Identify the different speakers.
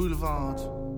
Speaker 1: boulevard.